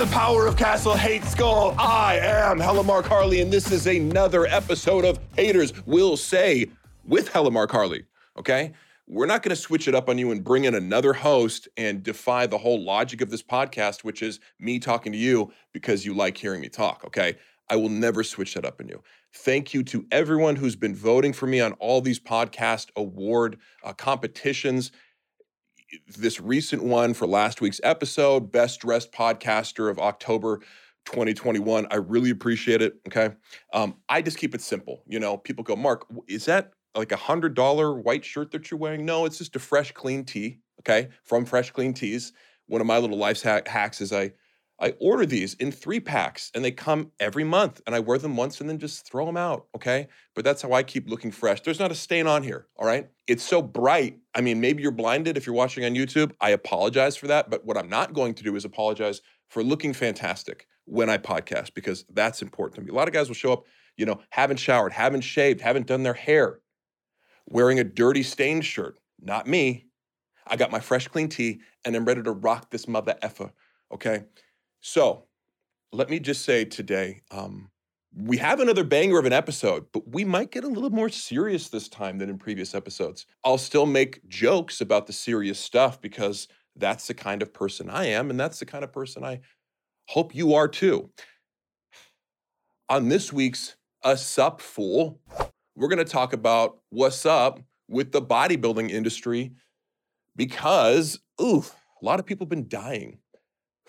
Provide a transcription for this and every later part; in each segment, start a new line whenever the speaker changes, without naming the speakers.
the power of Castle Hate Skull, I am Hella Mark Harley, and this is another episode of Haters Will Say with Hella Mark Harley. Okay? We're not going to switch it up on you and bring in another host and defy the whole logic of this podcast, which is me talking to you because you like hearing me talk. Okay? I will never switch that up on you. Thank you to everyone who's been voting for me on all these podcast award uh, competitions this recent one for last week's episode, Best Dressed Podcaster of October 2021. I really appreciate it. Okay. Um, I just keep it simple. You know, people go, Mark, is that like a hundred dollar white shirt that you're wearing? No, it's just a fresh, clean tee. Okay. From Fresh Clean Tees. One of my little life hacks is I I order these in three packs and they come every month and I wear them once and then just throw them out. Okay. But that's how I keep looking fresh. There's not a stain on here. All right. It's so bright. I mean, maybe you're blinded if you're watching on YouTube. I apologize for that. But what I'm not going to do is apologize for looking fantastic when I podcast because that's important to me. A lot of guys will show up, you know, haven't showered, haven't shaved, haven't done their hair, wearing a dirty stained shirt. Not me. I got my fresh, clean tea and I'm ready to rock this mother effer. Okay. So let me just say today, um, we have another banger of an episode, but we might get a little more serious this time than in previous episodes. I'll still make jokes about the serious stuff because that's the kind of person I am, and that's the kind of person I hope you are too. On this week's A Sup Fool, we're going to talk about what's up with the bodybuilding industry because, ooh, a lot of people have been dying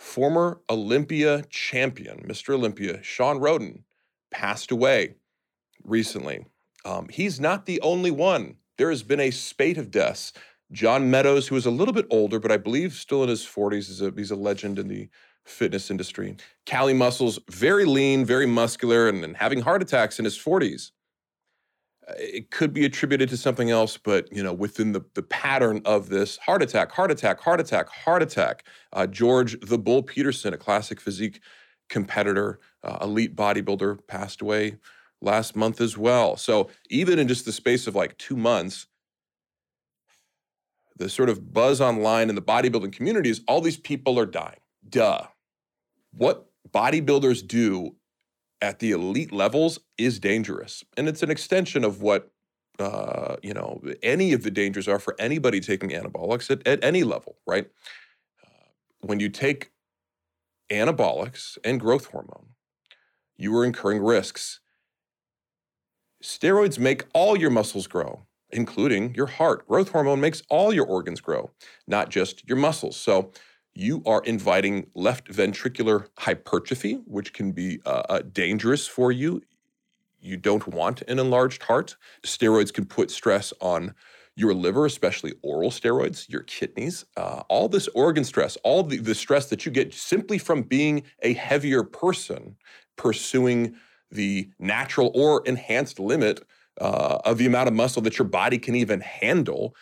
Former Olympia champion, Mr. Olympia, Shawn Rhoden, passed away recently. Um, he's not the only one. There has been a spate of deaths. John Meadows, who is a little bit older, but I believe still in his 40s, is a, he's a legend in the fitness industry. Cali Muscles, very lean, very muscular, and, and having heart attacks in his 40s. It could be attributed to something else, but you know, within the, the pattern of this heart attack, heart attack, heart attack, heart attack. Uh, George the Bull Peterson, a classic physique competitor, uh, elite bodybuilder, passed away last month as well. So even in just the space of like two months, the sort of buzz online in the bodybuilding community is all these people are dying. Duh. What bodybuilders do at the elite levels is dangerous. And it's an extension of what, uh, you know, any of the dangers are for anybody taking anabolics at, at any level, right? Uh, when you take anabolics and growth hormone, you are incurring risks. Steroids make all your muscles grow, including your heart. Growth hormone makes all your organs grow, not just your muscles. So, you are inviting left ventricular hypertrophy, which can be uh, uh, dangerous for you. You don't want an enlarged heart. Steroids can put stress on your liver, especially oral steroids, your kidneys, uh, all this organ stress, all the, the stress that you get simply from being a heavier person pursuing the natural or enhanced limit uh, of the amount of muscle that your body can even handle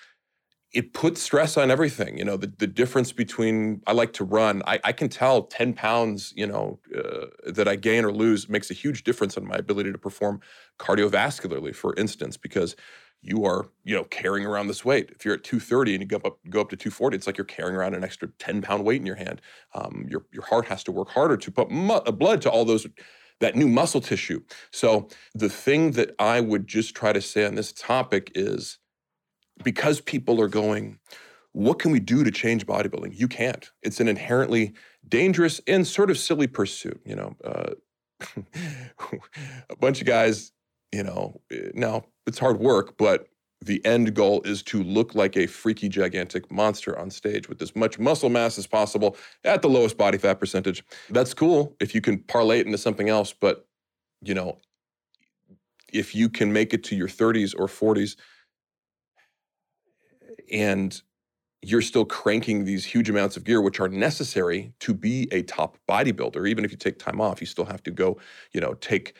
it puts stress on everything. You know, the, the difference between I like to run, I, I can tell 10 pounds, you know, uh, that I gain or lose makes a huge difference on my ability to perform cardiovascularly, for instance, because you are, you know, carrying around this weight. If you're at 230 and you go up, go up to 240, it's like you're carrying around an extra 10 pound weight in your hand. Um, your, your heart has to work harder to put mu- uh, blood to all those that new muscle tissue. So the thing that I would just try to say on this topic is because people are going, what can we do to change bodybuilding? You can't. It's an inherently dangerous and sort of silly pursuit. You know, uh, a bunch of guys, you know, eh, now it's hard work, but the end goal is to look like a freaky, gigantic monster on stage with as much muscle mass as possible at the lowest body fat percentage. That's cool if you can parlay it into something else, but, you know, if you can make it to your 30s or 40s and you're still cranking these huge amounts of gear, which are necessary to be a top bodybuilder. Even if you take time off, you still have to go, you know, take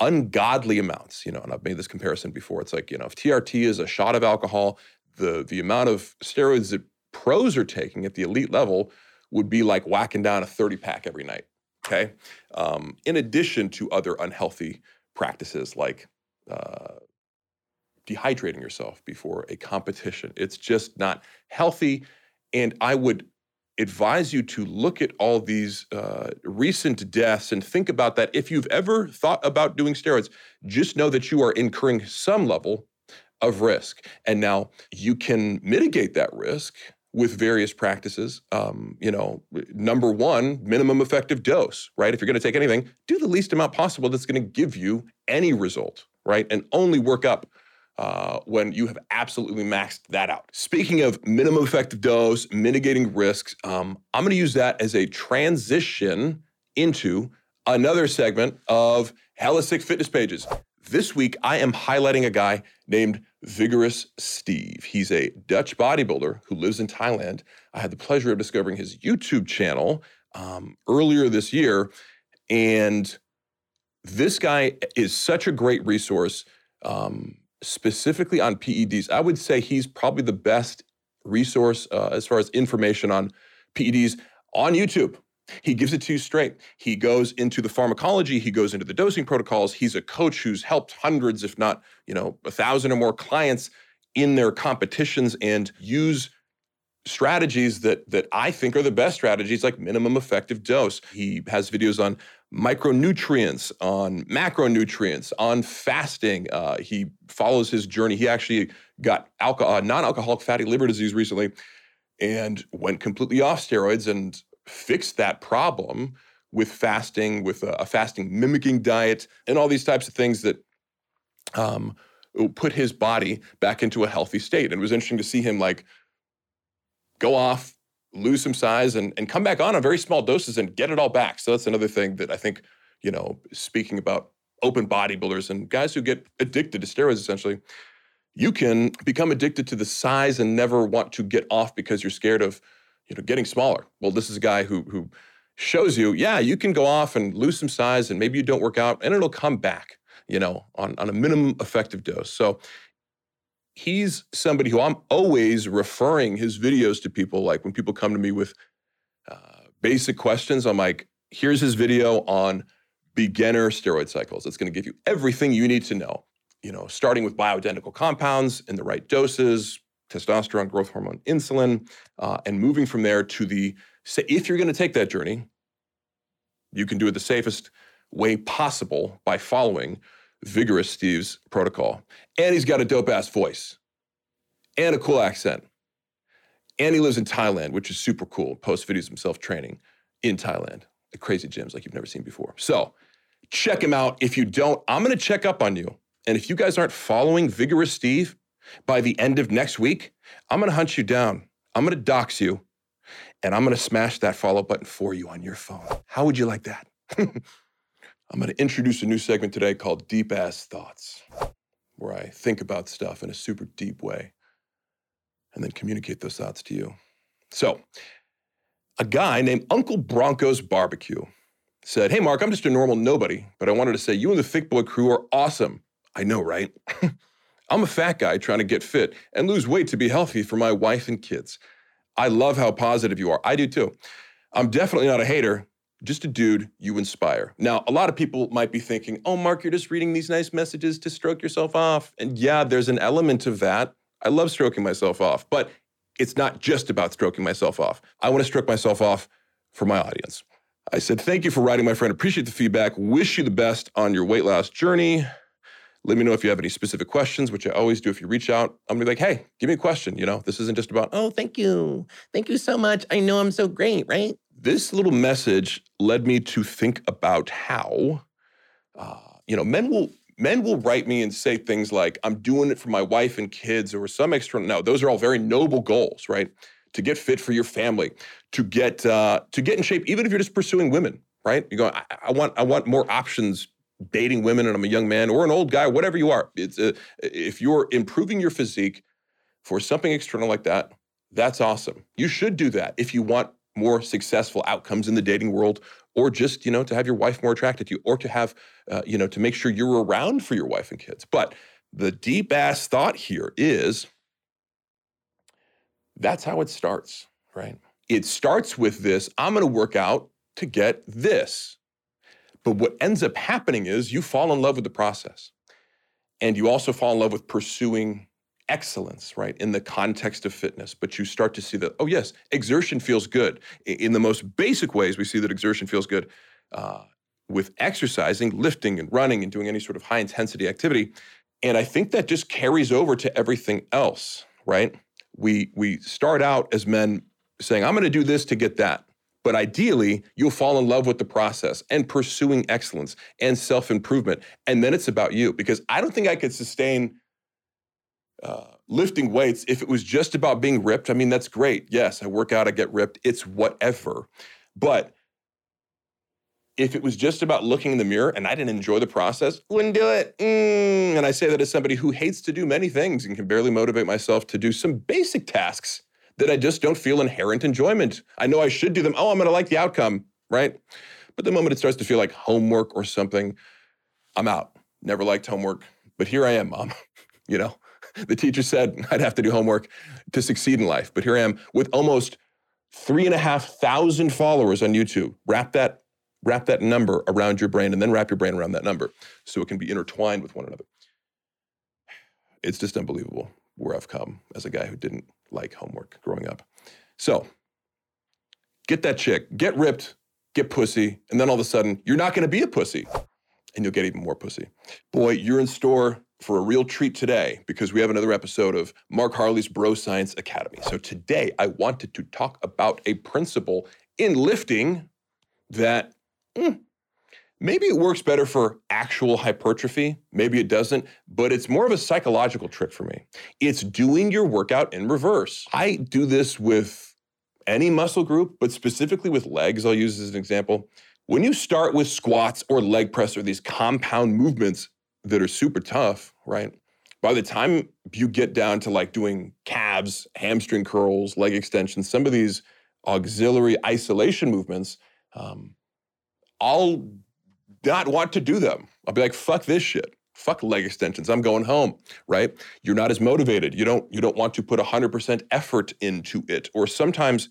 ungodly amounts. You know, and I've made this comparison before. It's like, you know, if TRT is a shot of alcohol, the the amount of steroids that pros are taking at the elite level would be like whacking down a 30 pack every night. Okay. Um, in addition to other unhealthy practices like uh, dehydrating yourself before a competition. It's just not healthy. And I would advise you to look at all these uh, recent deaths and think about that. If you've ever thought about doing steroids, just know that you are incurring some level of risk. And now you can mitigate that risk with various practices. Um, you know, number one, minimum effective dose, right? If you're going to take anything, do the least amount possible that's going to give you any result, right? And only work up uh, when you have absolutely maxed that out. Speaking of minimum effective dose, mitigating risks, um, I'm going to use that as a transition into another segment of Hella Sick Fitness Pages. This week, I am highlighting a guy named Vigorous Steve. He's a Dutch bodybuilder who lives in Thailand. I had the pleasure of discovering his YouTube channel um, earlier this year. And this guy is such a great resource, um, specifically on PEDs. I would say he's probably the best resource uh, as far as information on PEDs on YouTube. He gives it to you straight. He goes into the pharmacology, he goes into the dosing protocols. He's a coach who's helped hundreds, if not, you know, a thousand or more clients in their competitions and use strategies that that I think are the best strategies like minimum effective dose. He has videos on micronutrients, on macronutrients, on fasting. Uh, he follows his journey. He actually got alcohol, uh, non-alcoholic fatty liver disease recently and went completely off steroids and fixed that problem with fasting, with a, a fasting mimicking diet, and all these types of things that um, put his body back into a healthy state. And it was interesting to see him like go off, lose some size, and, and come back on on very small doses and get it all back. So that's another thing that I think, you know, speaking about open bodybuilders and guys who get addicted to steroids essentially, you can become addicted to the size and never want to get off because you're scared of you know, getting smaller. Well, this is a guy who who shows you, yeah, you can go off and lose some size and maybe you don't work out and it'll come back, you know, on, on a minimum effective dose. So he's somebody who I'm always referring his videos to people. Like when people come to me with uh, basic questions, I'm like, here's his video on beginner steroid cycles. It's going to give you everything you need to know. You know, starting with bioidentical compounds in the right doses, testosterone, growth hormone, insulin, uh, and moving from there to the, say, if you're going to take that journey, you can do it the safest way possible by following Vigorous Steve's protocol. And he's got a dope ass voice and a cool accent. And he lives in Thailand, which is super cool. Posts videos himself training in Thailand at crazy gyms like you've never seen before. So check him out. If you don't, I'm going to check up on you. And if you guys aren't following Vigorous Steve, by the end of next week, I'm going to hunt you down. I'm going to dox you, and I'm going to smash that follow button for you on your phone. How would you like that? I'm going to introduce a new segment today called Deep Ass Thoughts, where I think about stuff in a super deep way and then communicate those thoughts to you. So, a guy named Uncle Bronco's Barbecue said, Hey, Mark, I'm just a normal nobody, but I wanted to say you and the Thick Boy crew are awesome. I know, right? I'm a fat guy trying to get fit and lose weight to be healthy for my wife and kids. I love how positive you are. I do too. I'm definitely not a hater, just a dude you inspire. Now, a lot of people might be thinking, oh, Mark, you're just reading these nice messages to stroke yourself off. And yeah, there's an element of that. I love stroking myself off, but it's not just about stroking myself off. I want to stroke myself off for my audience. I said, thank you for writing, my friend. Appreciate the feedback. Wish you the best on your weight loss journey. Let me know if you have any specific questions, which I always do. If you reach out, I'm gonna be like, hey, give me a question. You know, this isn't just about, oh, thank you. Thank you so much. I know I'm so great, right? This little message led me to think about how, uh, you know, men will men will write me and say things like, I'm doing it for my wife and kids or some external. No, those are all very noble goals, right? To get fit for your family, to get uh, to get in shape, even if you're just pursuing women, right? You go, I, I want I want more options dating women and I'm a young man or an old guy, whatever you are. It's a, if you're improving your physique for something external like that, that's awesome. You should do that if you want more successful outcomes in the dating world or just, you know, to have your wife more attracted to you or to have, uh, you know, to make sure you're around for your wife and kids. But the deep ass thought here is that's how it starts, right? It starts with this I'm going to work out to get this. But what ends up happening is you fall in love with the process. And you also fall in love with pursuing excellence, right, in the context of fitness, but you start to see that, oh, yes, exertion feels good. In the most basic ways, we see that exertion feels good uh, with exercising, lifting and running and doing any sort of high intensity activity. And I think that just carries over to everything else, right? We, we start out as men saying, I'm going to do this to get that. But ideally, you'll fall in love with the process and pursuing excellence and self improvement. And then it's about you because I don't think I could sustain uh, lifting weights if it was just about being ripped. I mean, that's great. Yes, I work out, I get ripped. It's whatever. But if it was just about looking in the mirror and I didn't enjoy the process, wouldn't do it. Mm. And I say that as somebody who hates to do many things and can barely motivate myself to do some basic tasks that I just don't feel inherent enjoyment. I know I should do them. Oh, I'm going to like the outcome, right? But the moment it starts to feel like homework or something, I'm out. Never liked homework, but here I am, mom. you know, the teacher said I'd have to do homework to succeed in life, but here I am with almost three and a half thousand followers on YouTube. Wrap that, wrap that number around your brain, and then wrap your brain around that number so it can be intertwined with one another. It's just unbelievable where I've come as a guy who didn't like homework growing up. So get that chick, get ripped, get pussy, and then all of a sudden you're not going to be a pussy and you'll get even more pussy. Boy, you're in store for a real treat today because we have another episode of Mark Harley's Bro Science Academy. So today I wanted to talk about a principle in lifting that mm, Maybe it works better for actual hypertrophy. Maybe it doesn't, but it's more of a psychological trick for me. It's doing your workout in reverse. I do this with any muscle group, but specifically with legs, I'll use as an example. When you start with squats or leg press or these compound movements that are super tough, right? By the time you get down to like doing calves, hamstring curls, leg extensions, some of these auxiliary isolation movements, um, I'll not want to do them. I'll be like, fuck this shit. Fuck leg extensions. I'm going home, right? You're not as motivated. You don't you don't want to put 100% effort into it. Or sometimes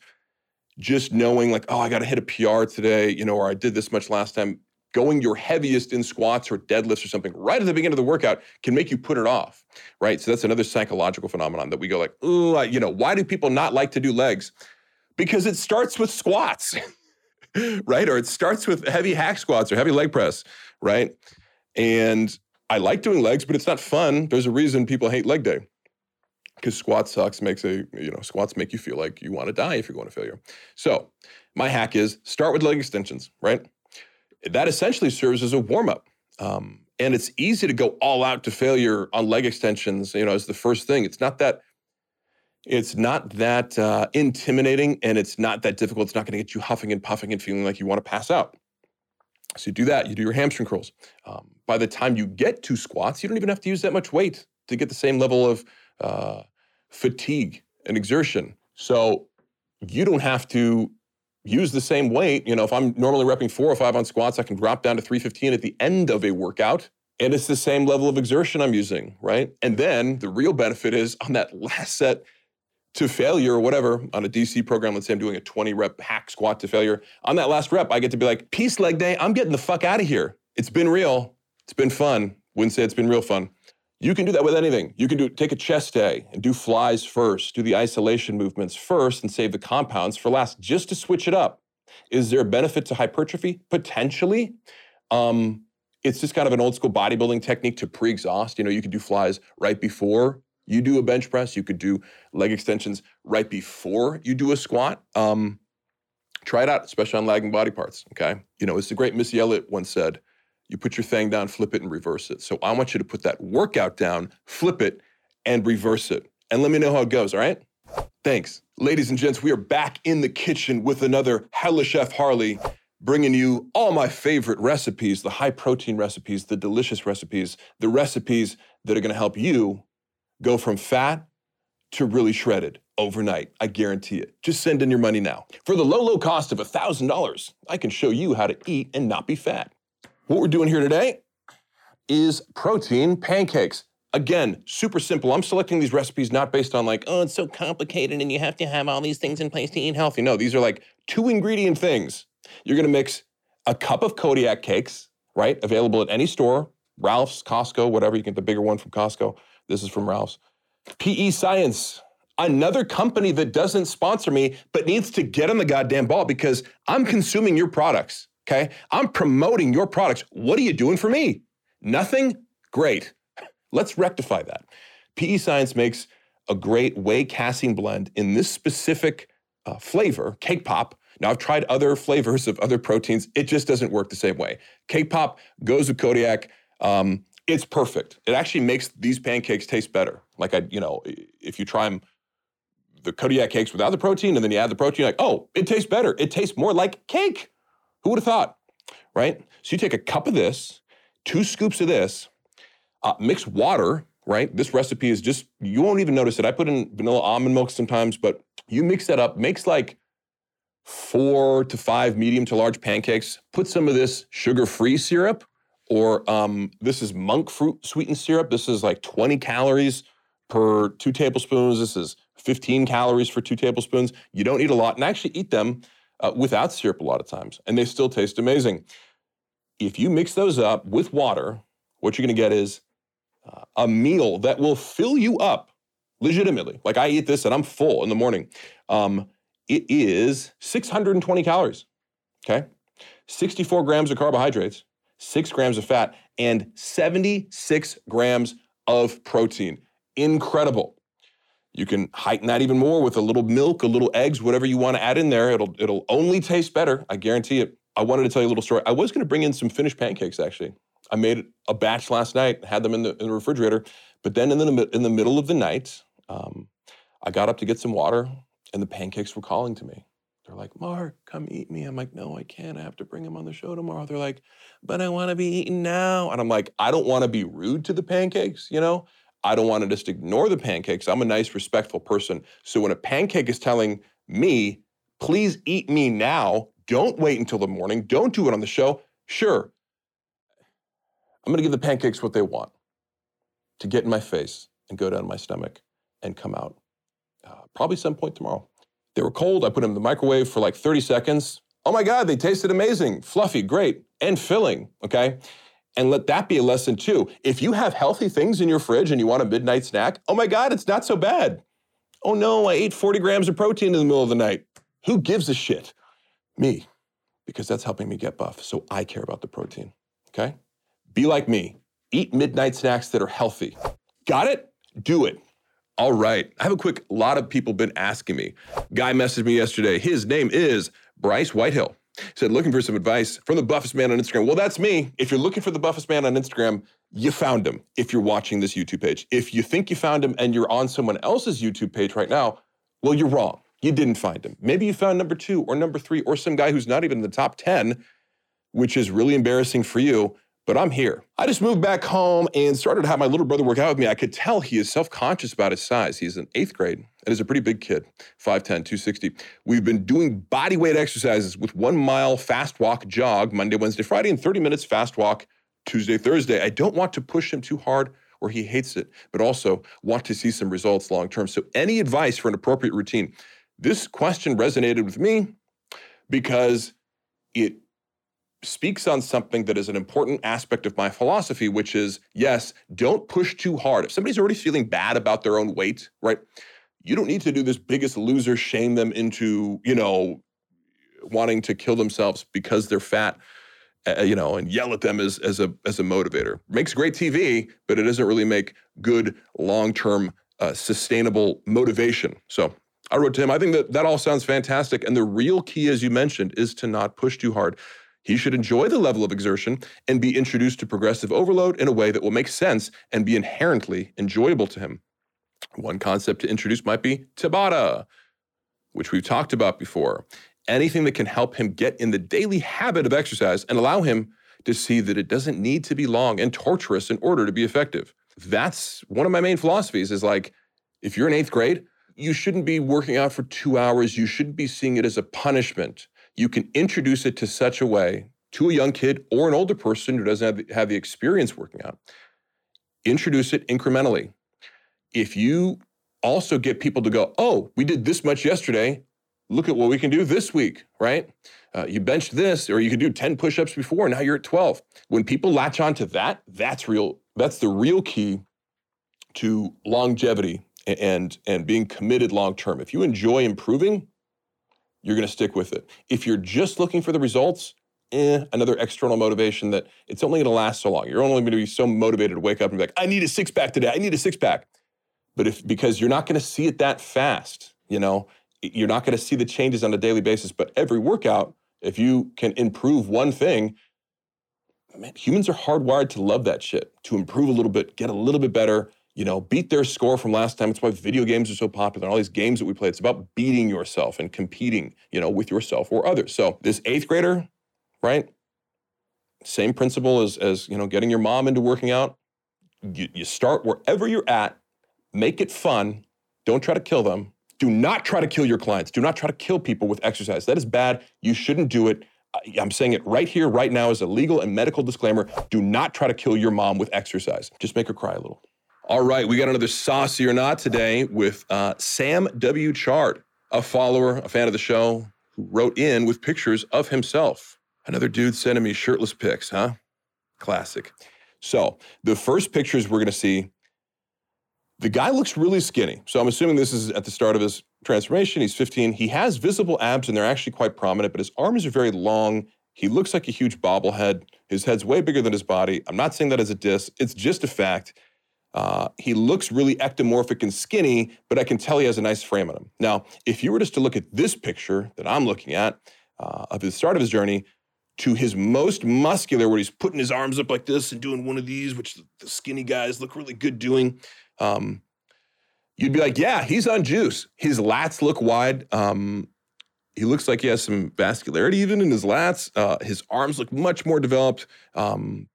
just knowing like, oh, I got to hit a PR today, you know, or I did this much last time, going your heaviest in squats or deadlifts or something right at the beginning of the workout can make you put it off, right? So that's another psychological phenomenon that we go like, oh, you know, why do people not like to do legs? Because it starts with squats. right? Or it starts with heavy hack squats or heavy leg press, right? And I like doing legs, but it's not fun. There's a reason people hate leg day. Because squat sucks, makes a, you know, squats make you feel like you want to die if you're going to failure. So my hack is start with leg extensions, right? That essentially serves as a warm-up. Um, and it's easy to go all out to failure on leg extensions, you know, as the first thing. It's not that it's not that uh, intimidating and it's not that difficult. It's not going to get you huffing and puffing and feeling like you want to pass out. So you do that, you do your hamstring curls. Um, by the time you get to squats, you don't even have to use that much weight to get the same level of uh, fatigue and exertion. So you don't have to use the same weight. You know, if I'm normally repping four or five on squats, I can drop down to 315 at the end of a workout. And it's the same level of exertion I'm using, right? And then the real benefit is on that last set, to failure or whatever on a DC program, let's say I'm doing a 20 rep hack squat to failure. On that last rep, I get to be like, peace leg day, I'm getting the fuck out of here. It's been real. It's been fun. Wouldn't say it's been real fun. You can do that with anything. You can do take a chest day and do flies first, do the isolation movements first and save the compounds for last, just to switch it up. Is there a benefit to hypertrophy? Potentially. Um, it's just kind of an old school bodybuilding technique to pre-exhaust. You know, you can do flies right before you do a bench press, you could do leg extensions right before you do a squat. Um, try it out, especially on lagging body parts. Okay. You know, it's the great Missy Elliott once said, you put your thing down, flip it, and reverse it. So I want you to put that workout down, flip it, and reverse it. And let me know how it goes, all right? Thanks. Ladies and gents, we are back in the kitchen with another Hella Chef Harley, bringing you all my favorite recipes the high protein recipes, the delicious recipes, the recipes that are to help you go from fat to really shredded overnight. I guarantee it. Just send in your money now. For the low, low cost of $1,000, I can show you how to eat and not be fat. What we're doing here today is protein pancakes. Again, super simple. I'm selecting these recipes not based on like, oh, it's so complicated and you have to have all these things in place to eat healthy. No, these are like two ingredient things. You're gonna mix a cup of Kodiak cakes, right? Available at any store, Ralph's, Costco, whatever. You get the bigger one from Costco. This is from Ralph's. PE Science, another company that doesn't sponsor me, but needs to get on the goddamn ball because I'm consuming your products. Okay. I'm promoting your products. What are you doing for me? Nothing? Great. Let's rectify that. PE Science makes a great whey casein blend in this specific uh, flavor, cake pop. Now, I've tried other flavors of other proteins. It just doesn't work the same way. Cake pop goes with Kodiak. Um, it's perfect. It actually makes these pancakes taste better. Like I, you know, if you try them, the Kodiak cakes without the protein, and then you add the protein, like, oh, it tastes better. It tastes more like cake. Who would have thought, right? So you take a cup of this, two scoops of this, uh, mix water, right? This recipe is just, you won't even notice it. I put in vanilla almond milk sometimes, but you mix that up, makes like four to five medium to large pancakes. Put some of this sugar free syrup or um, this is monk fruit sweetened syrup. This is like 20 calories per two tablespoons. This is 15 calories for two tablespoons. You don't eat a lot, and actually eat them uh, without syrup a lot of times, and they still taste amazing. If you mix those up with water, what you're going to get is uh, a meal that will fill you up legitimately. Like I eat this and I'm full in the morning. Um, it is 620 calories. Okay, 64 grams of carbohydrates six grams of fat, and 76 grams of protein. Incredible. You can heighten that even more with a little milk, a little eggs, whatever you want to add in there. It'll it'll only taste better. I guarantee it. I wanted to tell you a little story. I was going to bring in some finished pancakes actually. I made a batch last night, had them in the, in the refrigerator, but then in the in the middle of the night, um, I got up to get some water, and the pancakes were calling to me. They're like, Mark, come eat me. I'm like, no, I can't. I have to bring him on the show tomorrow. They're like, but I want to be eaten now. And I'm like, I don't want to be rude to the pancakes, you know? I don't want to just ignore the pancakes. I'm a nice, respectful person. So when a pancake is telling me, please eat me now, don't wait until the morning, don't do it on the show, sure. I'm going to give the pancakes what they want to get in my face and go down my stomach and come out uh, probably some point tomorrow. They were cold. I put them in the microwave for like 30 seconds. Oh my God, they tasted amazing, fluffy, great, and filling, okay? And let that be a lesson too. If you have healthy things in your fridge and you want a midnight snack, oh my God, it's not so bad. Oh no, I ate 40 grams of protein in the middle of the night. Who gives a shit? Me, because that's helping me get buff. So I care about the protein, okay? Be like me. Eat midnight snacks that are healthy. Got it? Do it. All right. I have a quick lot of people been asking me. Guy messaged me yesterday. His name is Bryce Whitehill. Said looking for some advice from the buffest man on Instagram. Well, that's me. If you're looking for the buffest man on Instagram, you found him if you're watching this YouTube page. If you think you found him and you're on someone else's YouTube page right now, well, you're wrong. You didn't find him. Maybe you found number two or number three or some guy who's not even in the top 10, which is really embarrassing for you but I'm here. I just moved back home and started to have my little brother work out with me. I could tell he is self conscious about his size. He's in eighth grade and is a pretty big kid 5'10, 260. We've been doing body weight exercises with one mile fast walk jog Monday, Wednesday, Friday, and 30 minutes fast walk Tuesday, Thursday. I don't want to push him too hard or he hates it, but also want to see some results long term. So, any advice for an appropriate routine? This question resonated with me because it speaks on something that is an important aspect of my philosophy, which is yes, don't push too hard. If somebody's already feeling bad about their own weight, right? You don't need to do this biggest loser, shame them into, you know, wanting to kill themselves because they're fat, uh, you know, and yell at them as, as a as a motivator. Makes great TV, but it doesn't really make good long term uh, sustainable motivation. So I wrote to him. I think that that all sounds fantastic, and the real key, as you mentioned, is to not push too hard. He should enjoy the level of exertion and be introduced to progressive overload in a way that will make sense and be inherently enjoyable to him. One concept to introduce might be Tabata, which we've talked about before. Anything that can help him get in the daily habit of exercise and allow him to see that it doesn't need to be long and torturous in order to be effective. That's one of my main philosophies is like, if you're in eighth grade, you shouldn't be working out for two hours. You shouldn't be seeing it as a punishment you can introduce it to such a way to a young kid or an older person who doesn't have have the experience working out. Introduce it incrementally. If you also get people to go, oh, we did this much yesterday. Look at what we can do this week, right? Uh, you benched this, or you could do 10 push ups before, now you're at 12. When people latch on to that, that's real. That's the real key to longevity and and being committed long term. If you enjoy improving, you're going to stick with it. If you're just looking for the results, eh, another external motivation that it's only going to last so long. You're only going to be so motivated to wake up and be like, I need a six pack today. I need a six pack. But if because you're not going to see it that fast, you know, you're not going to see the changes on a daily basis. But every workout, if you can improve one thing, man, humans are hardwired to love that shit, to improve a little bit, get a little bit better, you know, beat their score from last time. It's why video games are so popular and all these games that we play. It's about beating yourself and competing, you know, with yourself or others. So this eighth grader, right? Same principle as, as you know, getting your mom into working out. You, you start wherever you're at, make it fun. Don't try to kill them. Do not try to kill your clients. Do not try to kill people with exercise. That is bad. You shouldn't do it. I'm saying it right here, right now, as a legal and medical disclaimer. Do not try to kill your mom with exercise. Just make her cry a little. All right, we got another saucy or not today with uh, Sam W. Chard, a follower, a fan of the show, who wrote in with pictures of himself. Another dude sending me shirtless pics, huh? Classic. So the first pictures we're going to see, the guy looks really skinny. So I'm assuming this is at the start of his transformation. He's 15. He has visible abs and they're actually quite prominent, but his arms are very long. He looks like a huge bobblehead. His head's way bigger than his body. I'm not saying that as a diss, it's just a fact. Uh, he looks really ectomorphic and skinny, but I can tell he has a nice frame on him. Now, if you were just to look at this picture that I'm looking at uh, of the start of his journey, to his most muscular, where he's putting his arms up like this and doing one of these, which the skinny guys look really good doing. Um, you'd be like, yeah, he's on juice. His lats look wide. Um, he looks like he has some vascularity even in his lats. Uh, his arms look much more developed. Um,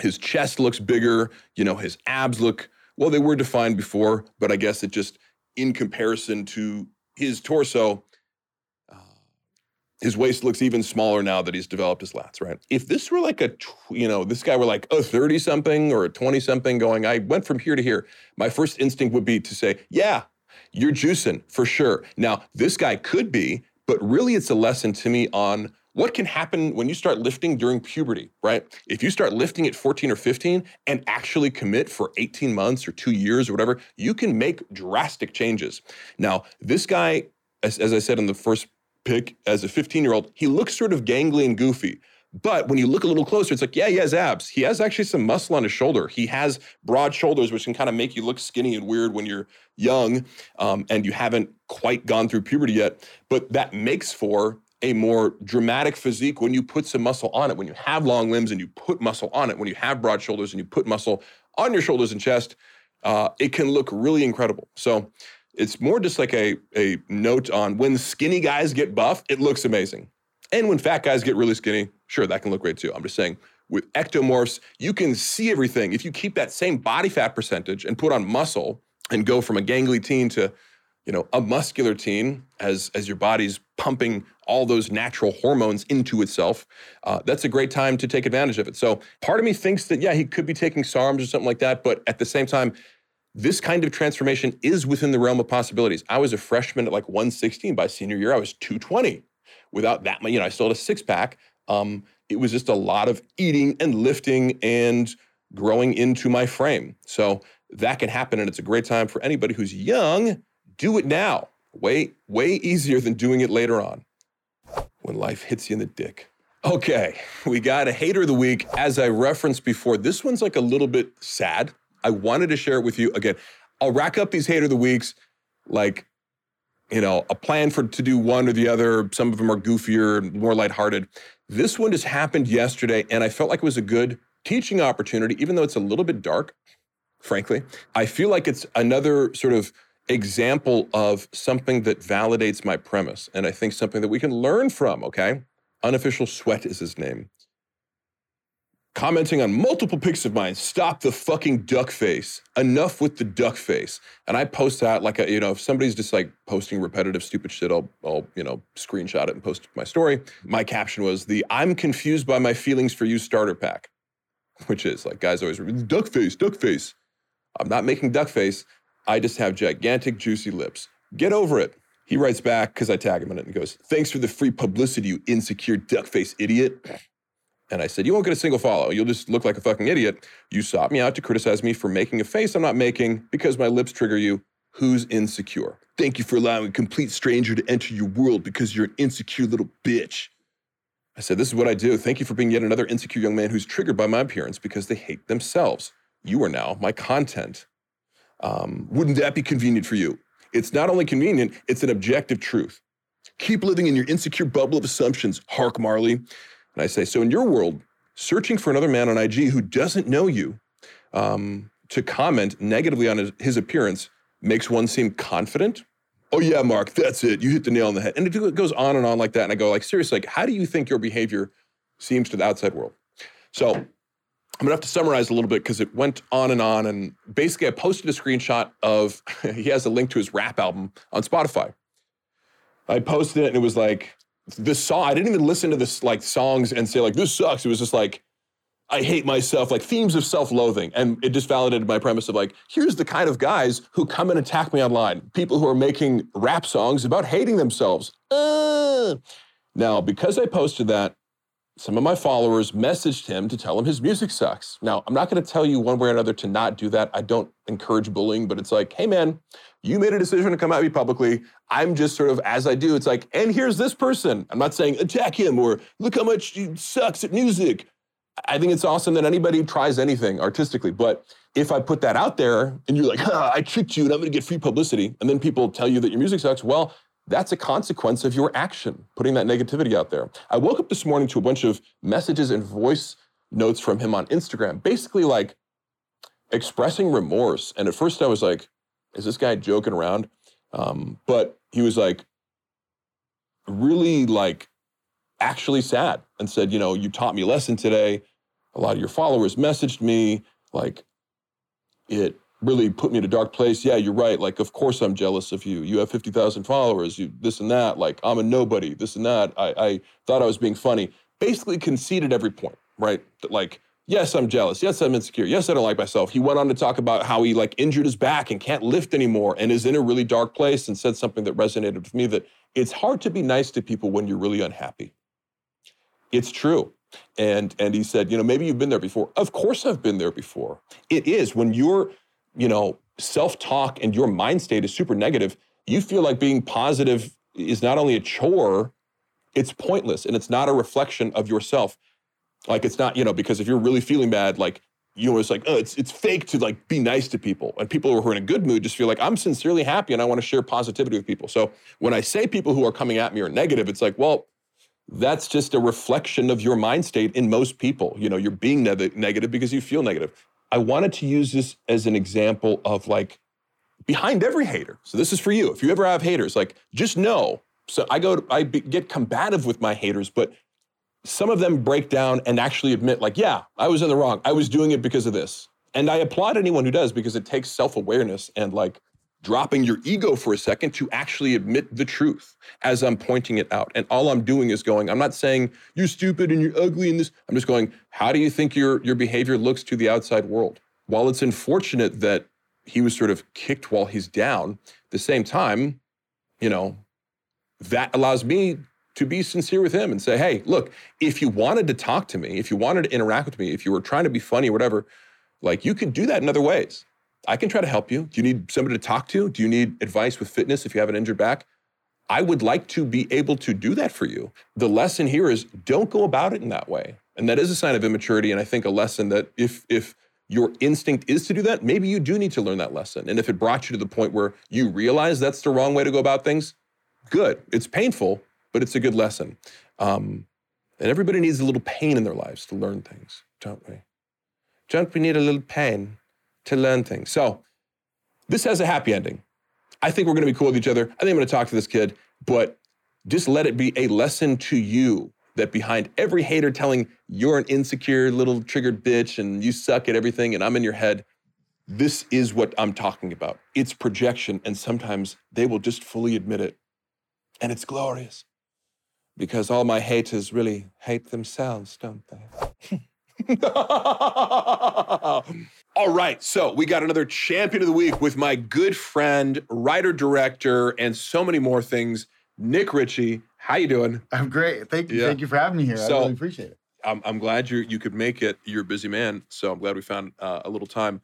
his chest looks bigger. You know, his abs look, well, they were defined before, but I guess it just, in comparison to his torso, his waist looks even smaller now that he's developed his lats, right? If this were like a, you know, this guy were like a 30 something or a 20 something going, I went from here to here, my first instinct would be to say, yeah, you're juicing for sure. Now, this guy could be, but really it's a lesson to me on what can happen when you start lifting during puberty, right? If you start lifting at 14 or 15 and actually commit for 18 months or two years or whatever, you can make drastic changes. Now, this guy, as, as I said in the first pic as a 15 year old, he looks sort of gangly and goofy. But when you look a little closer, it's like, yeah, he has abs. He has actually some muscle on his shoulder. He has broad shoulders, which can kind of make you look skinny and weird when you're young um, and you haven't quite gone through puberty yet. But that makes for a more dramatic physique when you put some muscle on it. When you have long limbs and you put muscle on it, when you have broad shoulders and you put muscle on your shoulders and chest, uh, it can look really incredible. So it's more just like a, a note on when skinny guys get buff, it looks amazing. And when fat guys get really skinny, sure, that can look great too. I'm just saying, with ectomorphs, you can see everything. If you keep that same body fat percentage and put on muscle and go from a gangly teen to, you know, a muscular teen as as your body's pumping all those natural hormones into itself, uh, that's a great time to take advantage of it. So part of me thinks that yeah, he could be taking SARMs or something like that, but at the same time, this kind of transformation is within the realm of possibilities. I was a freshman at like 116. By senior year, I was 220. Without that, you know, I still had a six pack. Um, it was just a lot of eating and lifting and growing into my frame. So that can happen, and it's a great time for anybody who's young. Do it now. Way, way easier than doing it later on when life hits you in the dick. Okay, we got a hater of the week. As I referenced before, this one's like a little bit sad I wanted to share it with you. Again, I'll rack up these hater of the weeks like, you know, a plan for to do one or the other. Some of them are goofier, more lighthearted. This one just happened yesterday, and I felt like it was a good teaching opportunity, even though it's a little bit dark, frankly. I feel like it's another sort of example of something that validates my premise, and I think something that we can learn from, okay? Unofficial Sweat is his name commenting on multiple pics of mine. Stop the fucking duck face. Enough with the duck face. And I post that like a, you know, if somebody's just like posting repetitive stupid shit, I'll, I'll, you know, screenshot it and post my story. My caption was the I'm confused by my feelings for you starter pack, which is like guys always duck face, duck face. I'm not making duck face. I just have gigantic juicy lips. Get over it. He writes back because I tag him in it and goes, Thanks for the free publicity, you insecure duck face idiot. And I said, You won't get a single follow. You'll just look like a fucking idiot. You sought me out to criticize me for making a face I'm not making because my lips trigger you. who's insecure. Thank you for allowing a complete stranger to enter your world because you're an insecure little bitch. I said, This is what I do. Thank you for being yet another insecure young man who's triggered by my appearance because they hate themselves. You are now my content. Um, wouldn't that be convenient for you? It's not only convenient, it's an objective truth. Keep living in your insecure bubble of assumptions, Hark Marley. And I say, So in your world, searching for another man on IG who doesn't know you um, to comment negatively on his, his appearance makes one seem confident? Oh yeah mark that's it. You hit the nail on the head. And it goes on and on like that. And i go like seriously like how do you think your behavior seems to the outside world? So i'm gonna have to summarize a little bit because it went on and on. And basically i posted a screenshot of he has a link to his rap album on spotify. I posted it and it was like this song i didn't even listen to this like songs and say like this sucks it was just like I hate myself, like themes of self loathing. And it just validated my premise of like, here's the kind of guys who come and attack me online people who are making rap songs about hating themselves. Uh. Now, because I posted that, some of my followers messaged him to tell him his music sucks. Now, I'm not going to tell you one way or another to not do that. I don't encourage bullying, but it's like, hey, man, you made a decision to come at me publicly. I'm just sort of, as I do, it's like, and here's this person. I'm not saying attack him or look how much he sucks at music. I think it's awesome that anybody tries anything artistically. But if I put that out there and you're like, ah, I tricked you and I'm going to get free publicity, and then people tell you that your music sucks, well, that's a consequence of your action, putting that negativity out there. I woke up this morning to a bunch of messages and voice notes from him on Instagram, basically like expressing remorse. And at first I was like, is this guy joking around? Um, but he was like, really like actually sad and said, you know, you taught me a lesson today. A lot of your followers messaged me, like, it really put me in a dark place. Yeah, you're right. Like, of course I'm jealous of you. You have 50,000 followers, you this and that. Like, I'm a nobody, this and that. I, I thought I was being funny. Basically conceded every point, right? That like, yes, I'm jealous. Yes, I'm insecure. Yes, I don't like myself. He went on to talk about how he like injured his back and can't lift anymore and is in a really dark place and said something that resonated with me that it's hard to be nice to people when you're really unhappy. It's true. And and he said, you know, maybe you've been there before. Of course I've been there before. It is when your, you know, self-talk and your mind state is super negative, you feel like being positive is not only a chore, it's pointless and it's not a reflection of yourself. Like it's not, you know, because if you're really feeling bad, like you know, it's like, oh, it's it's fake to like be nice to people. And people who are in a good mood just feel like I'm sincerely happy and I want to share positivity with people. So when I say people who are coming at me are negative, it's like, well, that's just a reflection of your mind state in most people. You know, you're being ne- negative because you feel negative. I wanted to use this as an example of like behind every hater. So this is for you. If you ever have haters, like just know. So I go, to, I be, get combative with my haters, but some of them break down and actually admit, like, yeah, I was in the wrong. I was doing it because of this. And I applaud anyone who does because it takes self awareness and like dropping your ego for a second to actually admit the truth as I'm pointing it out. And all I'm doing is going, I'm not saying you're stupid and you're ugly and this. I'm just going, how do you think your, your behavior looks to the outside world? While it's unfortunate that he was sort of kicked while he's down, the same time, you know, that allows me to be sincere with him and say, hey, look, if you wanted to talk to me, if you wanted to interact with me, if you were trying to be funny or whatever, like you could do that in other ways. I can try to help you. Do you need somebody to talk to? Do you need advice with fitness if you have an injured back? I would like to be able to do that for you. The lesson here is don't go about it in that way. And that is a sign of immaturity. And I think a lesson that if if your instinct is to do that, maybe you do need to learn that lesson. And if it brought you to the point where you realize that's the wrong way to go about things, good. It's painful, but it's a good lesson. Um, and everybody needs a little pain in their lives to learn things, don't we? Don't we need a little pain? To learn things. So this has a happy ending. I think we're going to be cool with each other. I think I'm going to talk to this kid, but just let it be a lesson to you that behind every hater telling you're an insecure little triggered bitch and you suck at everything and I'm in your head, this is what I'm talking about. It's projection, and sometimes they will just fully admit it. And it's glorious because all my haters really hate themselves, don't they? All right, so we got another champion of the week with my good friend, writer, director, and so many more things. Nick Richey, how you doing?
I'm great. Thank you. Yeah. Thank you for having me here. So, I really appreciate it.
I'm, I'm glad you you could make it. You're a busy man, so I'm glad we found uh, a little time.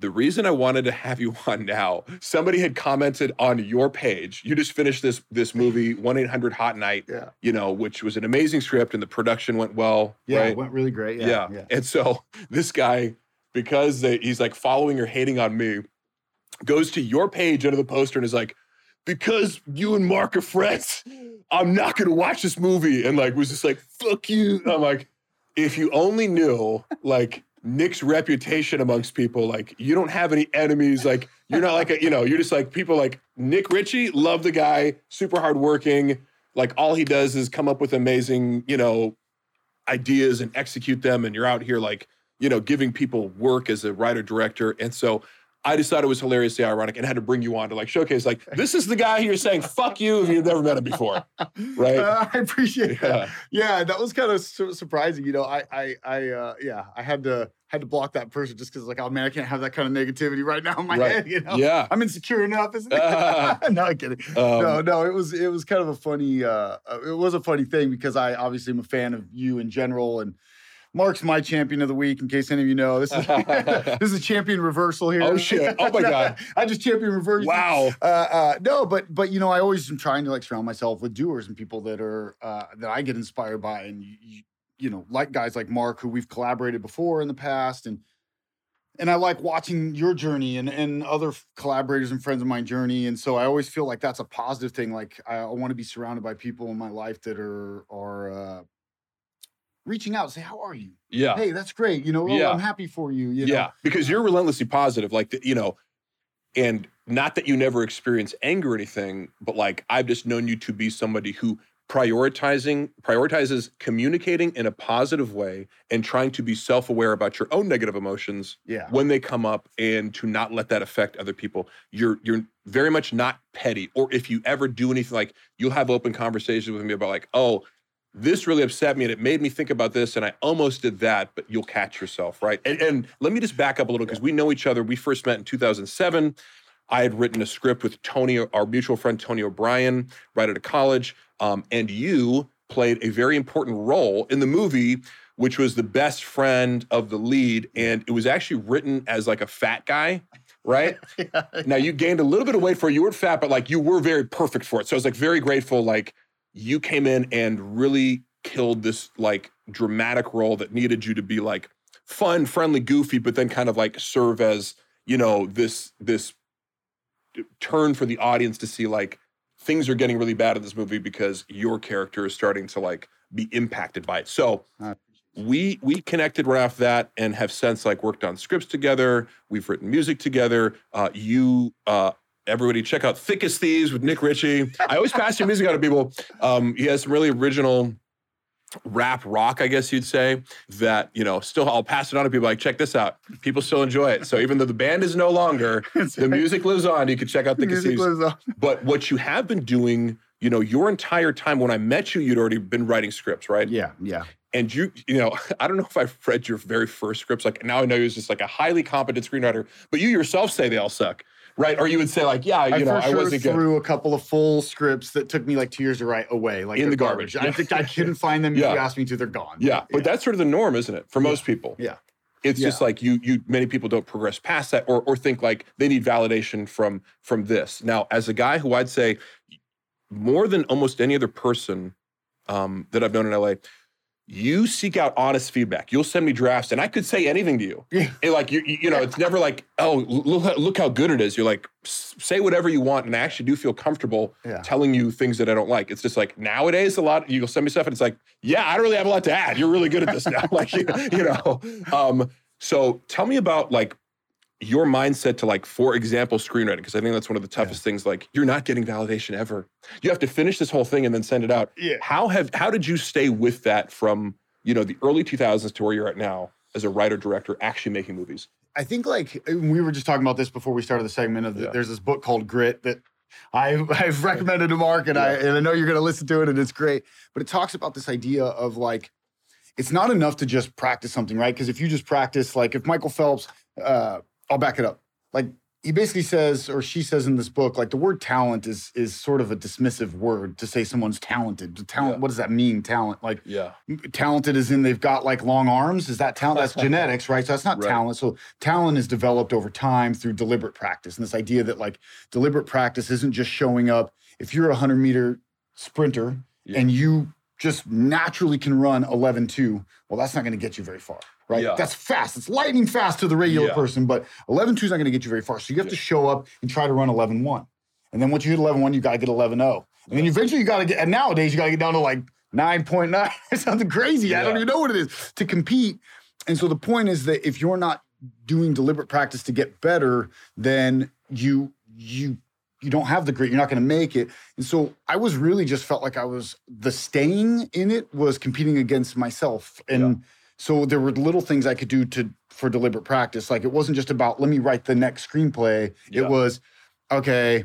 the reason I wanted to have you on now, somebody had commented on your page. You just finished this this movie, One Eight Hundred Hot Night.
Yeah.
You know, which was an amazing script, and the production went well.
Yeah,
right?
it went really great. Yeah,
yeah.
yeah.
And so this guy, because they, he's like following or hating on me, goes to your page under the poster and is like, because you and Mark are friends, I'm not gonna watch this movie. And like was just like, fuck you. And I'm like, if you only knew, like Nick's reputation amongst people. Like, you don't have any enemies. Like, you're not like a, you know, you're just like people like Nick Richey, love the guy, super hardworking. Like, all he does is come up with amazing, you know, ideas and execute them. And you're out here, like, you know, giving people work as a writer director. And so I just thought it was hilariously ironic and had to bring you on to like showcase, like, this is the guy you're saying, fuck you if you've never met him before. Right.
Uh, I appreciate yeah. that. Yeah, that was kind of su- surprising. You know, I, I, I, uh, yeah, I had to, had to block that person just because, like, oh man, I can't have that kind of negativity right now in my right. head. You know,
yeah,
I'm insecure enough, isn't it? Uh, no, I'm kidding. Um, no, no, it was, it was kind of a funny, uh, it was a funny thing because I obviously am a fan of you in general and Mark's my champion of the week. In case any of you know, this is this is a champion reversal here.
Oh shit! Oh my god!
I just champion reversal.
Wow.
Uh, uh, no, but but you know, I always am trying to like surround myself with doers and people that are uh, that I get inspired by, and you, you, know, like guys like Mark who we've collaborated before in the past, and and I like watching your journey and and other collaborators and friends of mine journey, and so I always feel like that's a positive thing. Like I, I want to be surrounded by people in my life that are are uh, reaching out say, "How are you?"
Yeah.
Hey, that's great. You know, oh, yeah. I'm happy for you. you know?
Yeah, because you're relentlessly positive. Like you know, and not that you never experience anger or anything, but like I've just known you to be somebody who prioritizing prioritizes communicating in a positive way and trying to be self-aware about your own negative emotions
yeah.
when they come up and to not let that affect other people you're you're very much not petty or if you ever do anything like you'll have open conversations with me about like oh this really upset me and it made me think about this and I almost did that, but you'll catch yourself, right? And, and let me just back up a little because we know each other. We first met in 2007. I had written a script with Tony, our mutual friend Tony O'Brien, right out of college. Um, and you played a very important role in the movie, which was the best friend of the lead. And it was actually written as like a fat guy right? yeah. Now you gained a little bit of weight for it. You weren't fat, but like you were very perfect for it. So I was like very grateful. Like you came in and really killed this like dramatic role that needed you to be like fun, friendly, goofy, but then kind of like serve as, you know, this this turn for the audience to see like things are getting really bad in this movie because your character is starting to like be impacted by it. So we we connected right off that and have since like worked on scripts together. We've written music together. Uh, you uh, everybody check out Thickest Thieves with Nick Richey. I always pass your music out to people. Um, he has some really original rap rock, I guess you'd say, that, you know, still I'll pass it on to people like, check this out. People still enjoy it. So even though the band is no longer, the music lives on. You can check out lives on. But what you have been doing, you know, your entire time when I met you, you'd already been writing scripts, right?
Yeah, yeah.
And you, you know, I don't know if I've read your very first scripts. Like now I know you're just like a highly competent screenwriter, but you yourself say they all suck right? Or you would say like, yeah, you
I
know,
I
sure wasn't
threw a couple of full scripts that took me like two years to write away, like
in the garbage.
garbage. I think I couldn't find them. yeah. If you asked me to, they're gone.
Yeah, but yeah. that's sort of the norm, isn't it, for most people?
Yeah.
It's
yeah.
just like you you many people don't progress past that or or think like they need validation from from this. Now, as a guy who I'd say more than almost any other person um, that I've known in LA, you seek out honest feedback. You'll send me drafts, and I could say anything to you.
Yeah.
And like you, you know, it's never like, oh, look, look how good it is. You're like, say whatever you want, and I actually do feel comfortable
yeah.
telling you things that I don't like. It's just like nowadays, a lot you'll send me stuff, and it's like, yeah, I don't really have a lot to add. You're really good at this now, like you, you know. Um, so tell me about like your mindset to like for example screenwriting because i think that's one of the toughest yeah. things like you're not getting validation ever you have to finish this whole thing and then send it out
yeah.
how have how did you stay with that from you know the early 2000s to where you're at now as a writer director actually making movies
i think like we were just talking about this before we started the segment of the, yeah. there's this book called grit that I, I've recommended to Mark, and yeah. I and I know you're going to listen to it, and it's great. But it talks about this idea of like, it's not enough to just practice something, right? Because if you just practice, like if Michael Phelps, uh, I'll back it up. Like he basically says, or she says in this book, like the word talent is is sort of a dismissive word to say someone's talented. The talent,
Yeah.
what does that mean? Talent, like
Yeah.
talented is in they've got like long arms. Is that talent? That's genetics, right? So that's not
Right.
talent. So talent is developed over time through deliberate practice. And this idea that like deliberate practice isn't just showing up. If you're a hundred meter sprinter
Yeah.
and you just naturally can run 11-2, well, that's not going to get you very far, right?
Yeah.
That's fast. It's lightning fast to the regular
Yeah.
person, but 11-2 is not going to get you very far. So you have to show up and try to run 11-1. And then once you hit 11-1, you got to get 11-0. And then eventually you got to get, and nowadays you got to get down to like 9.9 or something crazy. I don't even know what it is to compete. And so the point is that if you're not doing deliberate practice to get better, then you you you don't have the grit. You're not going to make it. And so I was really just felt like I was the staying in it was competing against myself. And
Yeah.
So there were little things I could do to for deliberate practice. Like it wasn't just about let me write the next screenplay.
Yeah.
It was okay.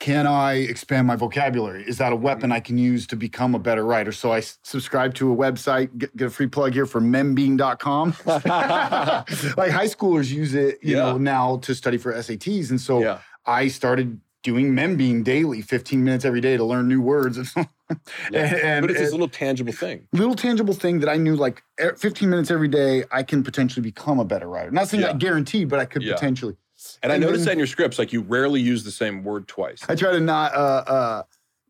Can I expand my vocabulary? Is that a weapon mm-hmm. I can use to become a better writer? So I subscribe to a website, get, get a free plug here for membean.com. like high schoolers use it, you
Yeah.
know, now to study for SATs. And so
Yeah.
I started doing Membean daily, 15 minutes every day to learn new words.
Yeah.
and,
but it's this
and
little tangible thing.
little tangible thing that I knew like e- 15 minutes every day, I can potentially become a better writer. Not saying
Yeah.
that guaranteed, but I could
Yeah.
potentially.
And I
And
noticed that in your scripts, like you rarely use the same word twice.
I try to not uh, uh,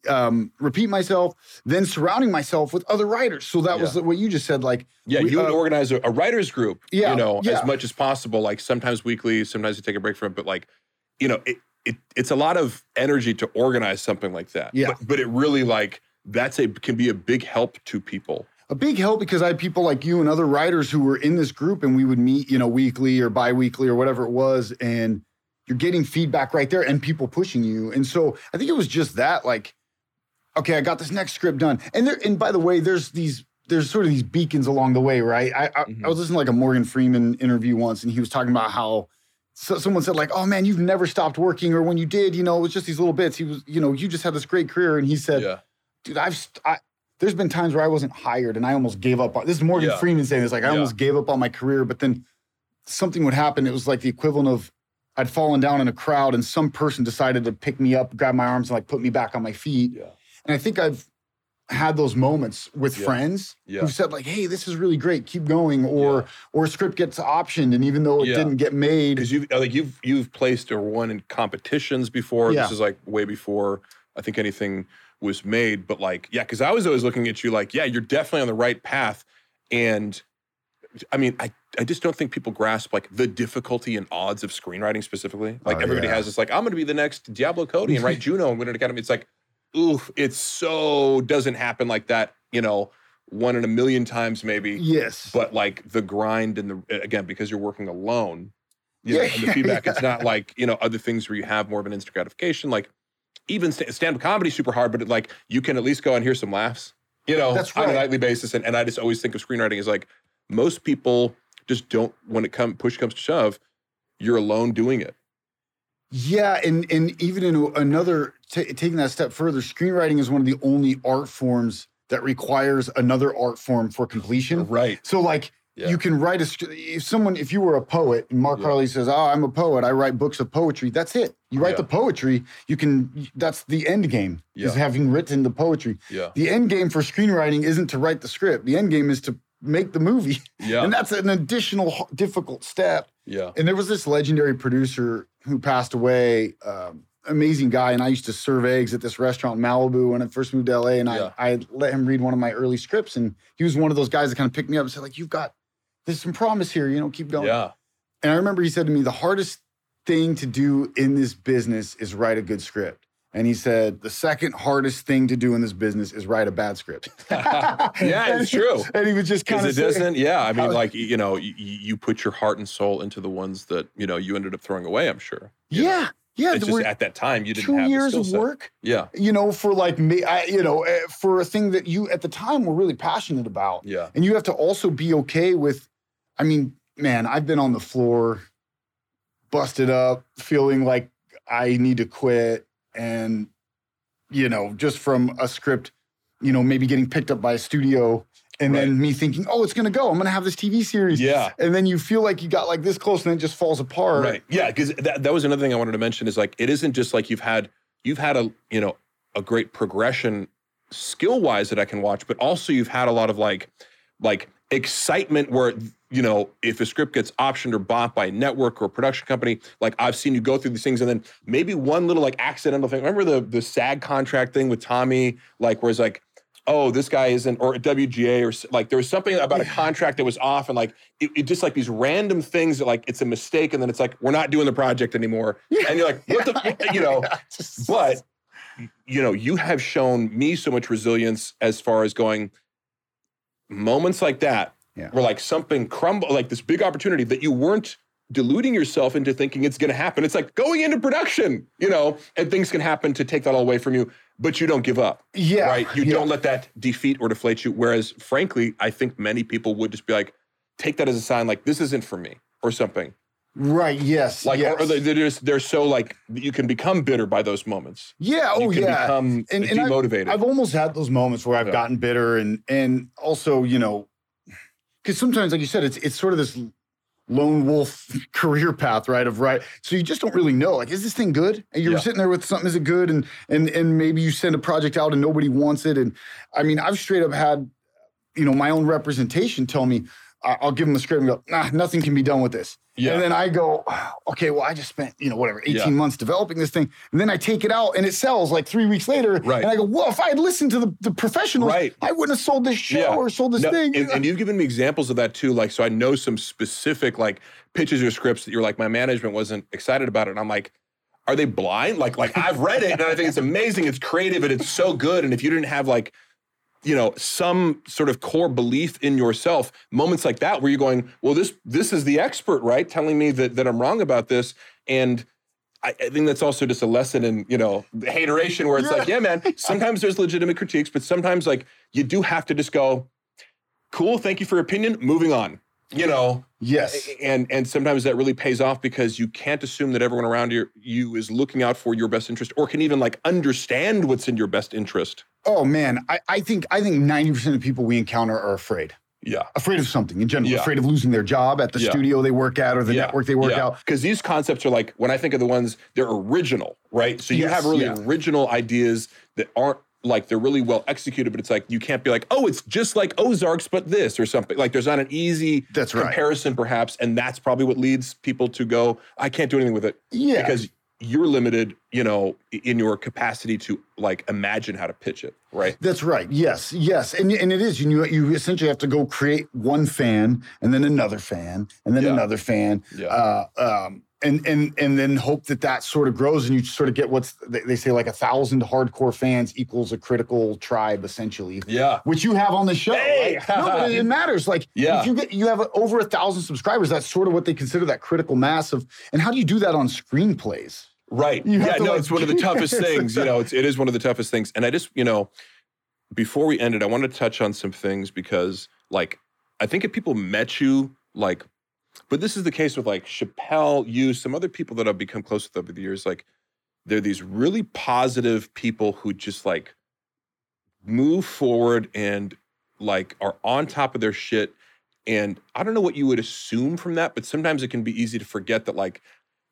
um, repeat myself, then surrounding myself with other writers. So that was what you just said. Like,
Yeah,
we-
you would
uh,
organize a, a writers group,
Yeah,
you know,
yeah.
as much as possible, like sometimes weekly, sometimes you take a break from it, but like, you know, it, it it's a lot of energy to organize something like that.
Yeah.
But, but it really like that's a can be a big help to people.
a big help because I had people like you and other writers who were in this group and we would meet, you know, weekly or bi-weekly or whatever it was. And you're getting feedback right there and people pushing you. And so I think it was just that, like, okay, I got this next script done. And there, and by the way, there's these, there's sort of these beacons along the way, right? I, I,
Mhm.
I was listening to like a Morgan Freeman interview once and he was talking about how so someone said like, oh man, you've never stopped working. Or when you did, you know, it was just these little bits. He was, you know, you just had this great career. And he said,
yeah.
Dude, I've st- I, there's been times where I wasn't hired and I almost gave up. On, this is Morgan
Yeah.
Freeman saying this. Like I
Yeah.
almost gave up on my career, but then something would happen. It was like the equivalent of I'd fallen down in a crowd and some person decided to pick me up, grab my arms, and like put me back on my feet.
Yeah.
And I think I've had those moments with
Yeah.
friends
Yeah.
who said like, "Hey, this is really great. Keep going." Or
Yeah.
or a script gets optioned, and even though it didn't get made,
Because you've like you've you've placed or won in competitions before. This is like way before I think anything was made. But like, yeah, because I was always looking at you like, yeah, you're definitely on the right path. And I mean, I I just don't think people grasp like the difficulty and odds of screenwriting specifically. Like
Oh,
everybody
yeah.
has this like, I'm gonna be the next Diablo Cody and write Juno and win an academy. It's like, oof, it's so doesn't happen like that, you know, one in a million times maybe
yes,
but like the grind and the again because you're working alone you know,
Yeah,
and the feedback it's not like you know other things where you have more of an instant gratification like even st- stand-up comedy super hard but it, like you can at least go and hear some laughs you know
That's
on a nightly basis. And, and i just always think of screenwriting as like most people just don't when it comes, push comes to shove you're alone doing it.
Yeah, and and even in another ta taking that step further, screenwriting is one of the only art forms that requires another art form for completion.
right.
So like
Yeah.
you can write a if someone if you were a poet and Mark
Yeah.
Harley says, "Oh, I'm a poet. I write books of poetry." That's it. You write
Yeah.
the poetry. You can. That's the end game. Is having written the poetry.
yeah
The end game for screenwriting isn't to write the script. The end game is to make the movie,
yeah
and that's an additional difficult step.
yeah
And there was this legendary producer who passed away, um, amazing guy. And I used to serve eggs at this restaurant in Malibu when I first moved to LA. And
Yeah.
I, I let him read one of my early scripts. And he was one of those guys that kind of picked me up and said, like, you've got, there's some promise here, you know, keep going.
yeah
And I remember he said to me, the hardest thing to do in this business is write a good script. And he said, the second hardest thing to do in this business is write a bad script.
Yeah, it's true.
And he was just kind
because
of
it doesn't yeah i mean
how-
like you know you, you put your heart and soul into the ones that you know you ended up throwing away i'm sure you know?
Yeah. Yeah.
it's just at that time you didn't
two
have
years of work.
Yeah,
you know, for like me, I, you know, eh, for a thing that you at the time were really passionate about.
yeah,
And you have to also be okay with, I mean, man, I've been on the floor, busted up, feeling like I need to quit. And, you know, just from a script, you know, maybe getting picked up by a studio and then me thinking, oh, it's gonna go. I'm gonna have this TV series.
Yeah.
And then you feel like you got like this close, and then it just falls apart.
Right. Yeah, because that, that was another thing I wanted to mention is like it isn't just like you've had you've had a you know a great progression skill wise that I can watch, but also you've had a lot of like like excitement where you know if a script gets optioned or bought by a network or a production company, like I've seen you go through these things and then maybe one little like accidental thing. Remember the the SAG contract thing with Tommy, like where it's like. Oh, this guy isn't, or WGA, or like there was something about a contract that was off, and like it, it just like these random things that like it's a mistake, and then it's like we're not doing the project anymore, and you're like, what the, you know? But you know, you have shown me so much resilience as far as going moments like that,
Yeah.
where like something crumble, like this big opportunity that you weren't deluding yourself into thinking it's going to happen. It's like going into production, you know, and things can happen to take that all away from you, but you don't give up,
yeah.
right? You
yeah.
don't let that defeat or deflate you. Whereas, frankly, I think many people would just be like, take that as a sign, like this isn't for me, or something.
Right. Yes.
Like,
yes.
or they- they're just they're so like you can become bitter by those moments.
yeah. Oh,
you can
yeah.
become
And- and
demotivated.
I've almost had those moments where I've
Yeah.
gotten bitter and and also, you know, because sometimes, like you said, it's it's sort of this lone wolf career path, right? Of right. So you just don't really know. Like, is this thing good? And you're
Yeah.
sitting there with something, is it good? And and and maybe you send a project out and nobody wants it. And I mean, I've straight up had, you know, my own representation tell me, I'll give them the script and go, nah, nothing can be done with this.
Yeah.
And then I go, okay, well, I just spent, you know, whatever, 18
Yeah.
months developing this thing. And then I take it out and it sells like three weeks later.
Right.
And I go, well, if I had listened to the, the professionals,
Right.
I wouldn't have sold this show
Yeah.
or sold this
No,
thing.
and, and you've given me examples of that too. Like, so I know some specific like pitches or scripts that you're like, my management wasn't excited about it. And I'm like, are they blind? Like, like I've read it and I think it's amazing. It's creative and it's so good. And if you didn't have like, you know, some sort of core belief in yourself, moments like that where you're going, well, this this is the expert, right? Telling me that that I'm wrong about this. And I, I think that's also just a lesson in, you know, the hateration where it's like, yeah, man, sometimes there's legitimate critiques, but sometimes like you do have to just go, cool, thank you for your opinion, moving on. You know,
yes.
and and sometimes that really pays off because you can't assume that everyone around you, you is looking out for your best interest or can even like understand what's in your best interest.
Oh man, I, I think I think 90% of people we encounter are afraid.
Yeah.
Afraid of something in general,
Yeah.
afraid of losing their job at the
Yeah.
studio they work at or the network they work out.
Because these concepts are like, when I think of the ones, they're original, right? So you
Yes,
have really
yeah.
original ideas that aren't like they're really well executed, but it's like you can't be like, oh, it's just like Ozarks, but this or something. Like there's not an easy
That's right.
comparison, perhaps, and that's probably what leads people to go, I can't do anything with it
Yeah.
because you're limited, you know, in your capacity to like imagine how to pitch it, right?
That's right. Yes, yes, and and it is. You you essentially have to go create one fan, and then another fan, and then
Yeah.
another fan,
Yeah.
uh, um, and and and then hope that that sort of grows, and you sort of get what's they, say like a thousand hardcore fans equals a critical tribe, essentially.
Yeah.
Which you have on the show,
Hey!
No, but it, it matters. Like,
Yeah.
if you get you have over a thousand subscribers, that's sort of what they consider that critical mass of. And how do you do that on screenplays?
Right.
You
yeah, no,
like-
it's one of the toughest things. You know, it's, it is one of the toughest things. And I just, you know, before we ended, I want to touch on some things because, like, I think if people met you, like, but this is the case with like Chappelle, you, some other people that I've become close with over the years, like, they're these really positive people who just like move forward and like are on top of their shit. And I don't know what you would assume from that, but sometimes it can be easy to forget that, like,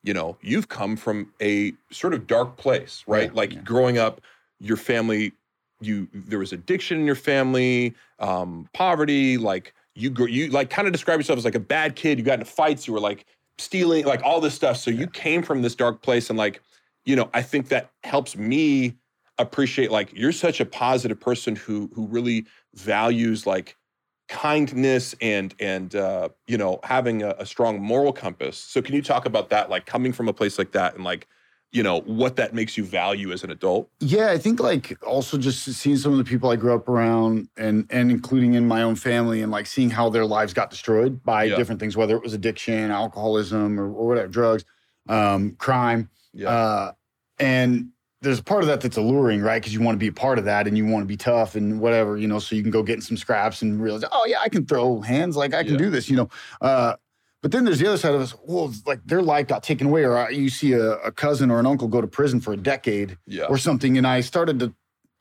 you know, you've come from a sort of dark place, right?
Yeah,
like
yeah.
growing up, your family, you there was addiction in your family, um, poverty, like you grew, you like kind of describe yourself as like a bad kid. You got into fights, you were like stealing, like all this stuff. So you came from this dark place, and like, you know, I think that helps me appreciate like you're such a positive person who who really values like kindness and and uh, you know having a, a strong moral compass. So can you talk about that, like coming from a place like that, and like you know what that makes you value as an adult?
Yeah, I think like also just seeing some of the people I grew up around and and including in my own family and like seeing how their lives got destroyed by
Yeah.
different things, whether it was addiction, alcoholism, or, or whatever, drugs, um, crime. Uh, and there's a part of that that's alluring, right? Because you want to be a part of that and you want to be tough and whatever, you know, so you can go get in some scraps and realize, oh, yeah, I can throw hands, like I can
Yeah.
do this, you know. Uh, but then there's the other side of us. Well, it's like their life got taken away, or you see a, a cousin or an uncle go to prison for a decade
yeah,
or something. And I started to,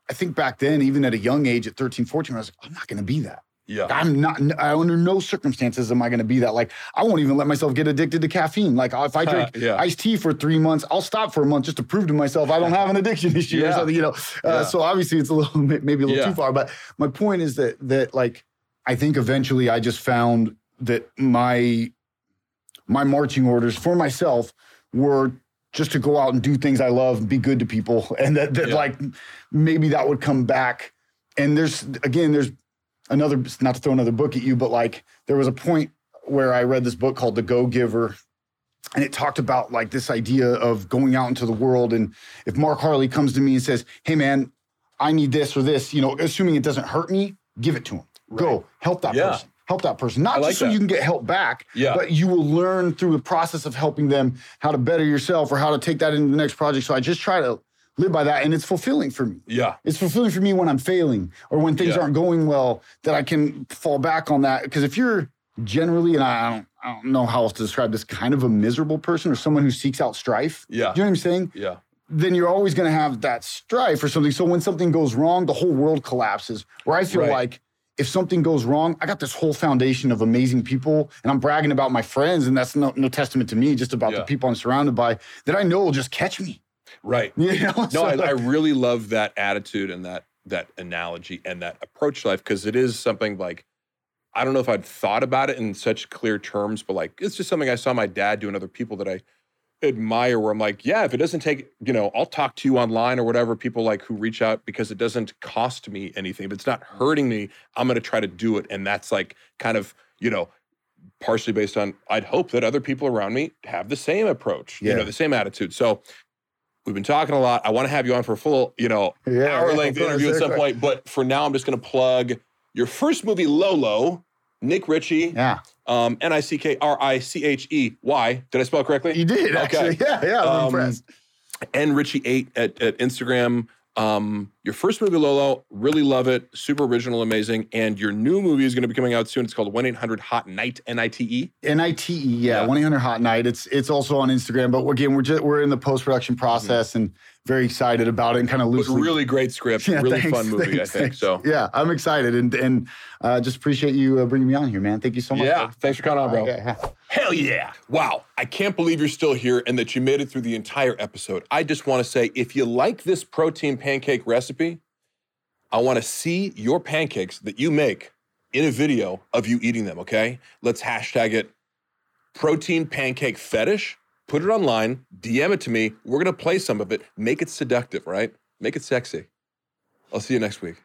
I think back then, even at a young age at 13, 14, I was like, I'm not going to be that.
Yeah.
I'm not I, under no circumstances am I going to be that. Like I won't even let myself get addicted to caffeine. Like if I drink
Yeah.
iced tea for three months, I'll stop for a month just to prove to myself I don't have an addiction issue or something. You know. Uh,
Yeah.
So obviously it's a little maybe a little
Yeah.
too far. But my point is that that like I think eventually I just found that my my marching orders for myself were just to go out and do things I love and be good to people. And that, that
Yeah.
like maybe that would come back. And there's again, there's another not to throw another book at you, but like there was a point where I read this book called The Go Giver. And it talked about like this idea of going out into the world. And if Mark Harley comes to me and says, Hey man, I need this or this, you know, assuming it doesn't hurt me, give it to him. Go help that
Yeah.
person. Help that person. Not
like
just so
that.
you can get help back,
Yeah.
but you will learn through the process of helping them how to better yourself or how to take that into the next project. So I just try to live by that. And it's fulfilling for me.
Yeah.
It's fulfilling for me when I'm failing or when things
Yeah.
aren't going well that I can fall back on that. Because if you're generally, and I don't, I don't know how else to describe this, kind of a miserable person or someone who seeks out strife.
Yeah.
Do you know what I'm saying?
Yeah.
Then you're always going to have that strife or something. So when something goes wrong, the whole world collapses. Where I feel
Right.
like if something goes wrong, I got this whole foundation of amazing people, and I'm bragging about my friends, and that's no, no testament to me, just about
Yeah.
the people I'm surrounded by that I know will just catch me.
Right.
You know?
No,
So,
I, I really love that attitude and that that analogy and that approach to life because it is something like I don't know if I'd thought about it in such clear terms, but like it's just something I saw my dad do and other people that I admire where I'm like, yeah, if it doesn't take, you know, I'll talk to you online or whatever, people like who reach out because it doesn't cost me anything. If it's not hurting me, I'm gonna try to do it. And that's like kind of, you know, partially based on I'd hope that other people around me have the same approach, you know, the same attitude. So we've been talking a lot. I want to have you on for a full, you know,
Yeah,
hour length
course,
interview at some point. But for now, I'm just going to plug your first movie, Lolo, Nick Richey,
yeah,
um, N I C K R I C H E Y. Did I spell it correctly?
you did actually. Yeah, yeah, I'm
Um,
impressed.
N Richey eight at, at Instagram. Um, your first movie, Lolo, really love it. Super original, amazing. And your new movie is going to be coming out soon. It's called 1 800 Hot Night, N I T E.
N I T E, yeah,
Yeah.
one eight hundred Hot Night. It's it's also on Instagram, but again, we're just we're in the post production process and very excited about it and kind of
It was really great script,
Yeah,
really
thanks,
fun movie,
thanks,
I think.
thanks.
So,
yeah, I'm excited and and uh, just appreciate you uh, bringing me on here, man. Thank you so much.
yeah, thanks for coming on, bro.
Yeah, yeah.
Hell yeah. Wow. I can't believe you're still here and that you made it through the entire episode. I just want to say if you like this protein pancake recipe, I want to see your pancakes that you make in a video of you eating them, okay? Let's hashtag it protein pancake fetish. Put it online, DM it to me. We're going to play some of it. Make it seductive, right? Make it sexy. I'll see you next week.